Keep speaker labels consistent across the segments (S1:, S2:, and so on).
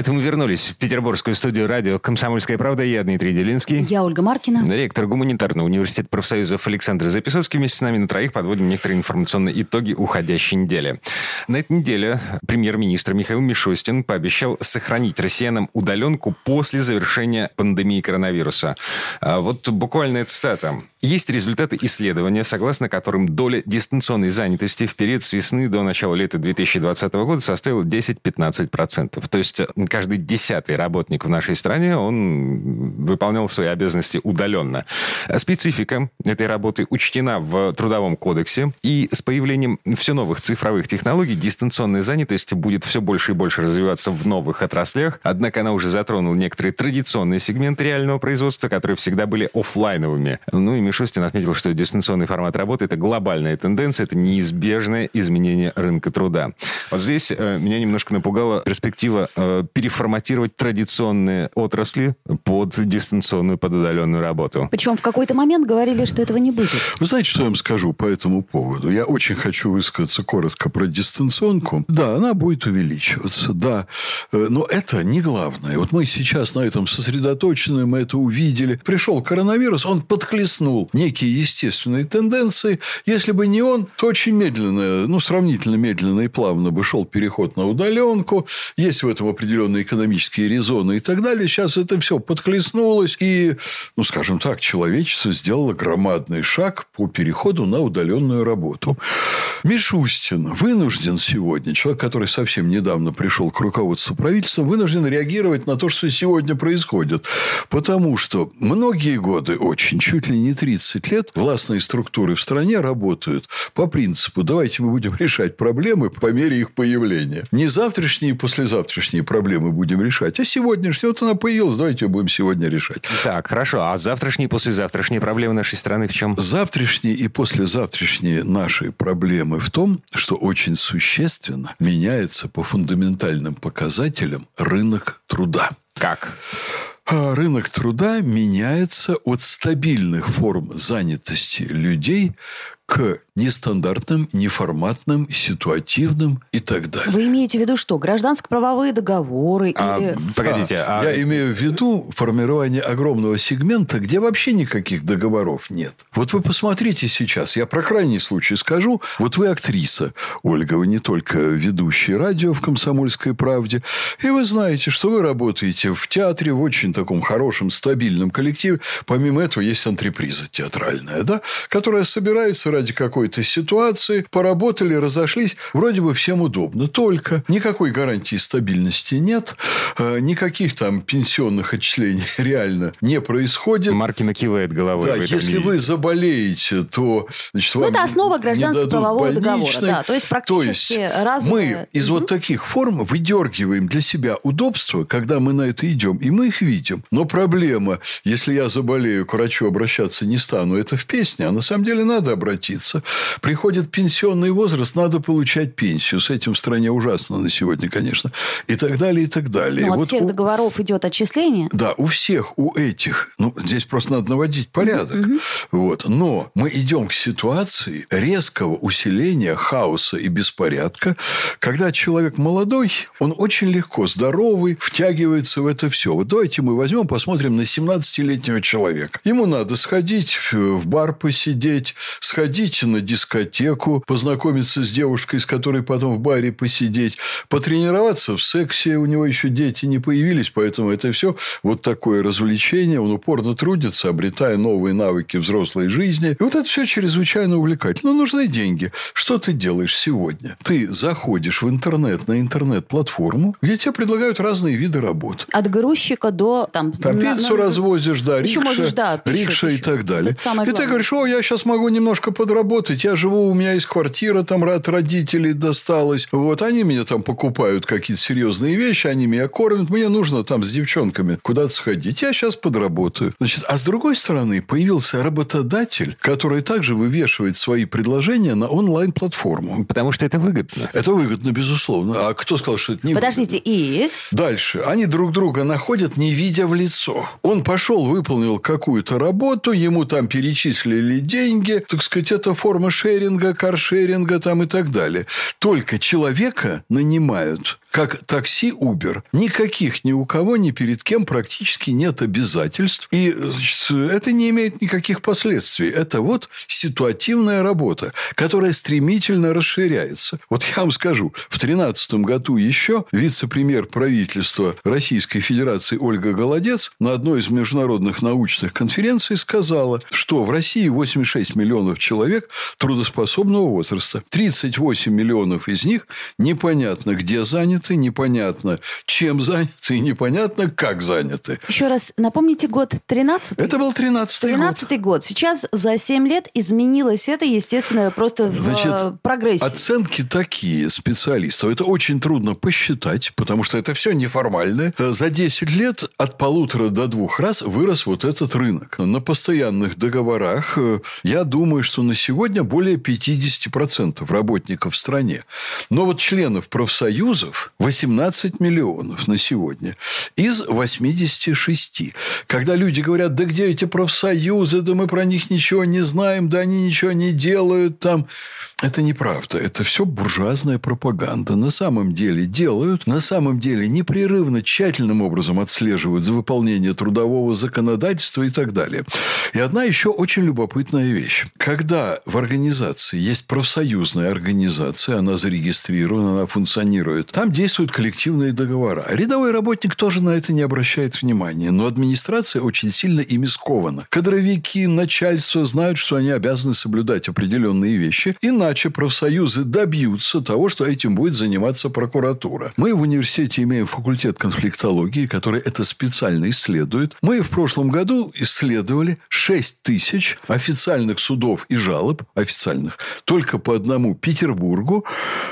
S1: Это мы вернулись в петербургскую студию радио «Комсомольская правда». Я Дмитрий Делинский.
S2: Я Ольга Маркина.
S1: Ректор гуманитарного университета профсоюзов Александр Записовский. Вместе с нами на троих подводим некоторые информационные итоги уходящей недели. На этой неделе премьер-министр Михаил Мишустин пообещал сохранить россиянам удаленку после завершения пандемии коронавируса. А вот буквально цитата. Есть результаты исследования, согласно которым доля дистанционной занятости в период с весны до начала лета 2020 года составила 10-15%. То есть каждый десятый работник в нашей стране, он выполнял свои обязанности удаленно. Специфика этой работы учтена в Трудовом кодексе, и с появлением все новых цифровых технологий дистанционная занятость будет все больше и больше развиваться в новых отраслях, однако она уже затронула некоторые традиционные сегменты реального производства, которые всегда были офлайновыми. Ну и Мишустин отметил, что дистанционный формат работы – это глобальная тенденция, это неизбежное изменение рынка труда. Вот здесь э, меня немножко напугала перспектива э, переформатировать традиционные отрасли под дистанционную, под удаленную работу.
S2: Причем в какой-то момент говорили, что этого не будет.
S3: Вы знаете, что я вам скажу по этому поводу? Я очень хочу высказаться коротко про дистанционку. Да, она будет увеличиваться, да. Э, но это не главное. Вот мы сейчас на этом сосредоточены, мы это увидели. Пришел коронавирус, он подхлестнул некие естественные тенденции. Если бы не он, то очень медленно, ну, сравнительно медленно и плавно бы шел переход на удаленку. Есть в этом определенные экономические резоны и так далее. Сейчас это все подхлестнулось. И, ну, скажем так, человечество сделало громадный шаг по переходу на удаленную работу. Мишустин вынужден сегодня, человек, который совсем недавно пришел к руководству правительства, вынужден реагировать на то, что сегодня происходит. Потому что многие годы очень, чуть ли не 30 лет, властные структуры в стране работают по принципу «давайте мы будем решать проблемы по мере их появления». Не завтрашние и послезавтрашние проблемы будем решать, а сегодняшние. Вот она появилась, давайте ее будем сегодня решать.
S1: Так, хорошо. А завтрашние и послезавтрашние проблемы нашей страны в чем?
S3: Завтрашние и послезавтрашние наши проблемы в том, что очень существенно меняется по фундаментальным показателям рынок труда.
S1: Как?
S3: А рынок труда меняется от стабильных форм занятости людей к нестандартным, неформатным, ситуативным и так далее.
S2: Вы имеете в виду что? Гражданско-правовые договоры?
S1: А,
S2: или...
S1: Погодите.
S3: А, а... Я имею в виду формирование огромного сегмента, где вообще никаких договоров нет. Вот вы посмотрите сейчас, я про крайний случай скажу. Вот вы актриса, Ольга, вы не только ведущий радио в «Комсомольской правде», и вы знаете, что вы работаете в театре в очень таком хорошем, стабильном коллективе. Помимо этого, есть антреприза театральная, да, которая собирается ради какой-то ситуации, поработали, разошлись, вроде бы всем удобно. Только никакой гарантии стабильности нет, э, никаких там пенсионных отчислений реально не происходит.
S1: Маркина кивает головой.
S3: Да, если вы заболеете, то значит,
S2: ну,
S3: вам
S2: это основа гражданско-правового договора. Да,
S3: то есть практически то есть разовые... Мы из угу. вот таких форм выдергиваем для себя удобства, когда мы на это идем, и мы их видим. Но проблема, если я заболею, к врачу обращаться не стану, это в песне, а на самом деле надо обратиться. Приходит пенсионный возраст, надо получать пенсию. С этим в стране ужасно на сегодня, конечно. И так далее, и так далее.
S2: Но
S3: вот
S2: от всех
S3: у...
S2: договоров идет отчисление?
S3: Да, у всех, у этих. Ну, здесь просто надо наводить порядок. Угу. Вот. Но мы идем к ситуации резкого усиления хаоса и беспорядка, когда человек молодой, он очень легко, здоровый, втягивается в это все. Вот давайте мы возьмем, посмотрим на 17-летнего человека. Ему надо сходить в бар посидеть, сходить сходить на дискотеку, познакомиться с девушкой, с которой потом в баре посидеть, потренироваться в сексе. У него еще дети не появились, поэтому это все вот такое развлечение. Он упорно трудится, обретая новые навыки взрослой жизни. И вот это все чрезвычайно увлекательно. Но нужны деньги. Что ты делаешь сегодня? Ты заходишь в интернет, на интернет-платформу, где тебе предлагают разные виды работ.
S2: От грузчика до... Там,
S3: там на, пиццу на... развозишь, да,
S2: еще
S3: рикша,
S2: можешь, да,
S3: рикша и так далее. И ты говоришь, о, я сейчас могу немножко под подработать работать. Я живу, у меня есть квартира, там от родителей досталась. Вот, они мне там покупают какие-то серьезные вещи, они меня кормят. Мне нужно там с девчонками куда-то сходить. Я сейчас подработаю. Значит, а с другой стороны, появился работодатель, который также вывешивает свои предложения на онлайн-платформу.
S1: Потому что это выгодно.
S3: Это выгодно, безусловно. А кто сказал, что это не
S2: Подождите,
S3: выгодно?
S2: и?
S3: Дальше. Они друг друга находят, не видя в лицо. Он пошел, выполнил какую-то работу, ему там перечислили деньги. Так сказать, это форма шеринга, каршеринга там и так далее. Только человека нанимают как такси Uber. Никаких ни у кого, ни перед кем практически нет обязательств. И значит, это не имеет никаких последствий. Это вот ситуативная работа, которая стремительно расширяется. Вот я вам скажу, в 2013 году еще вице-премьер правительства Российской Федерации Ольга Голодец на одной из международных научных конференций сказала, что в России 86 миллионов человек трудоспособного возраста. 38 миллионов из них непонятно где заняты, непонятно чем заняты и непонятно как заняты.
S2: Еще раз напомните год 13
S3: Это был 13 год.
S2: 13 год. Сейчас за 7 лет изменилось это, естественно, просто
S3: Значит,
S2: в прогрессе.
S3: Оценки такие специалистов. Это очень трудно посчитать, потому что это все неформальное. За 10 лет от полутора до двух раз вырос вот этот рынок. На постоянных договорах, э, я думаю, что на сегодня более 50% работников в стране. Но вот членов профсоюзов 18 миллионов на сегодня из 86. Когда люди говорят, да где эти профсоюзы, да мы про них ничего не знаем, да они ничего не делают там. Это неправда. Это все буржуазная пропаганда. На самом деле делают, на самом деле непрерывно, тщательным образом отслеживают за выполнение трудового законодательства и так далее. И одна еще очень любопытная вещь. Когда в организации есть профсоюзная организация, она зарегистрирована, она функционирует, там действуют коллективные договора. Рядовой работник тоже на это не обращает внимания, но администрация очень сильно ими скована. Кадровики, начальство знают, что они обязаны соблюдать определенные вещи, иначе профсоюзы добьются того, что этим будет заниматься прокуратура. Мы в университете имеем факультет конфликтологии, который это специально исследует. Мы в прошлом году исследовали 6 тысяч официальных судов и жалоб, официальных, только по одному Петербургу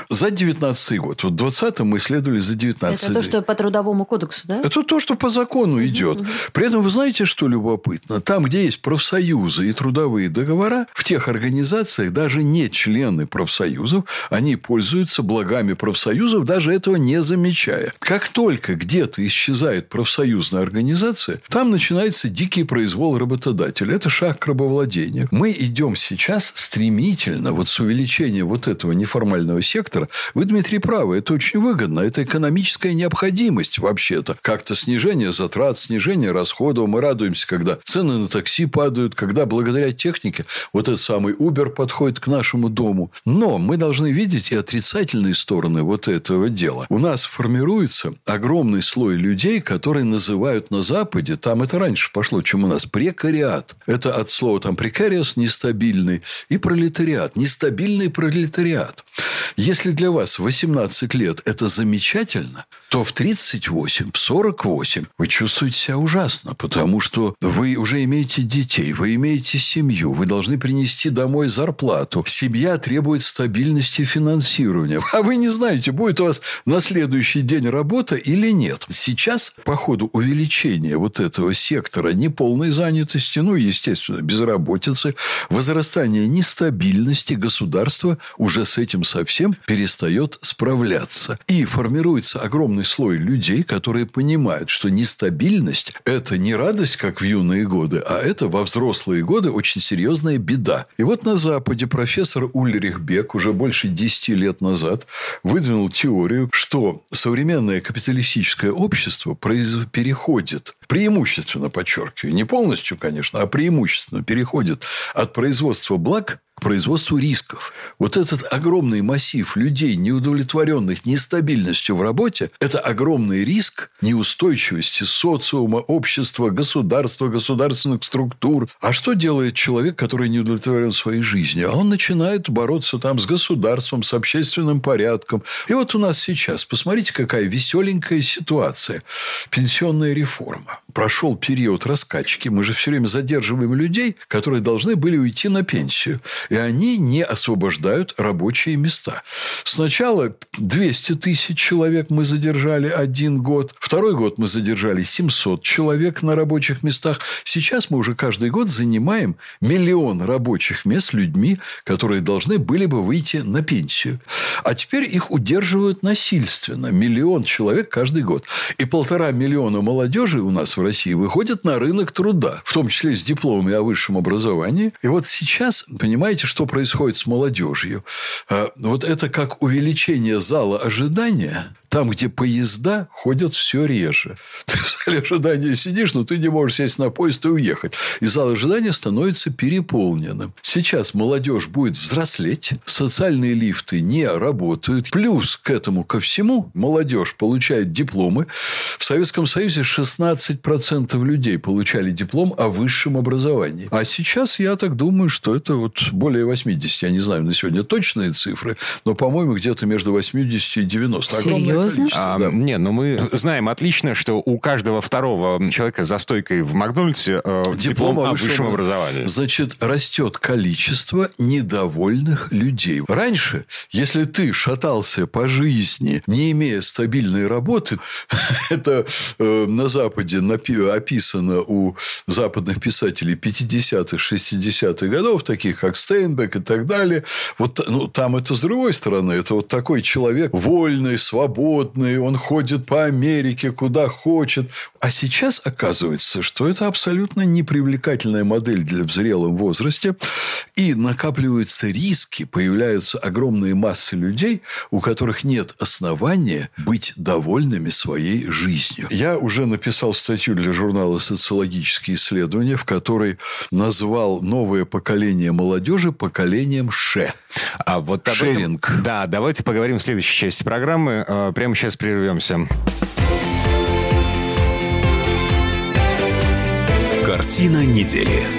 S3: за 19 год. Вот в 20 мы исследовали за 19
S2: Это то, что по трудовому кодексу, да?
S3: это то, что по закону идет. При этом, вы знаете, что любопытно? Там, где есть профсоюзы и трудовые договора, в тех организациях даже не члены профсоюзов, они пользуются благами профсоюзов, даже этого не замечая. Как только где-то исчезает профсоюзная организация, там начинается дикий произвол работодателя. Это шаг к. Мы идем сейчас стремительно, вот с увеличением вот этого неформального сектора. Вы, Дмитрий, правы, это очень выгодно. Это экономическая необходимость вообще-то. Как-то снижение затрат, снижение расходов. Мы радуемся, когда цены на такси падают, когда благодаря технике вот этот самый Uber подходит к нашему дому. Но мы должны видеть и отрицательные стороны вот этого дела. У нас формируется огромный слой людей, которые называют на Западе, там это раньше пошло, чем у нас, прекариат. Это от слова там прекариус, нестабильный, и пролетариат, нестабильный пролетариат. Если для вас 18 лет – это замечательно, то в 38, в 48 вы чувствуете себя ужасно, потому что вы уже имеете детей, вы имеете семью, вы должны принести домой зарплату. Семья требует стабильности финансирования. А вы не знаете, будет у вас на следующий день работа или нет. Сейчас, по ходу увеличения вот этого сектора неполной занятости, ну, естественно, безработицы, возрастания нестабильности, государство уже с этим совсем перестает справляться. И формируется огромный слой людей, которые понимают, что нестабильность – это не радость, как в юные годы, а это во взрослые годы очень серьезная беда. И вот на Западе профессор Ульрих Бек уже больше 10 лет назад выдвинул теорию, что современное капиталистическое общество переходит преимущественно, подчеркиваю, не полностью, конечно, а преимущественно переходит от производства благ производству рисков. Вот этот огромный массив людей, неудовлетворенных нестабильностью в работе, это огромный риск неустойчивости социума, общества, государства, государственных структур. А что делает человек, который не удовлетворен своей жизнью? А он начинает бороться там с государством, с общественным порядком. И вот у нас сейчас, посмотрите, какая веселенькая ситуация. Пенсионная реформа. Прошел период раскачки. Мы же все время задерживаем людей, которые должны были уйти на пенсию. И они не освобождают рабочие места. Сначала 200 тысяч человек мы задержали один год. Второй год мы задержали 700 человек на рабочих местах. Сейчас мы уже каждый год занимаем миллион рабочих мест людьми, которые должны были бы выйти на пенсию. А теперь их удерживают насильственно. Миллион человек каждый год. И полтора миллиона молодежи у нас в России выходят на рынок труда, в том числе с дипломами о высшем образовании. И вот сейчас, понимаете, что происходит с молодежью? А, вот это как увеличение зала ожидания там, где поезда ходят все реже. Ты в зале ожидания сидишь, но ты не можешь сесть на поезд и уехать. И зал ожидания становится переполненным. Сейчас молодежь будет взрослеть, социальные лифты не работают. Плюс к этому ко всему молодежь получает дипломы. В Советском Союзе 16% людей получали диплом о высшем образовании. А сейчас я так думаю, что это вот более 80. Я не знаю на сегодня точные цифры, но, по-моему, где-то между 80 и 90.
S2: Огромное Серьезно?
S1: А, да. Не, ну мы знаем отлично, что у каждого второго человека за стойкой в Макдональдсе э, диплом, диплом о высшем образовании.
S3: Значит, растет количество недовольных людей. Раньше, если ты шатался по жизни, не имея стабильной работы, это э, на Западе напи- описано у западных писателей 50-х, 60-х годов, таких как Стейнбек и так далее. Вот ну, там это с другой стороны. Это вот такой человек вольный, свободный, свободный, он ходит по Америке куда хочет. А сейчас оказывается, что это абсолютно непривлекательная модель для в зрелом возрасте. И накапливаются риски, появляются огромные массы людей, у которых нет основания быть довольными своей жизнью. Я уже написал статью для журнала «Социологические исследования», в которой назвал новое поколение молодежи поколением ше.
S1: А вот Шеринг. Этом, да, давайте поговорим в следующей части программы. Прямо сейчас прервемся.
S4: Картина недели.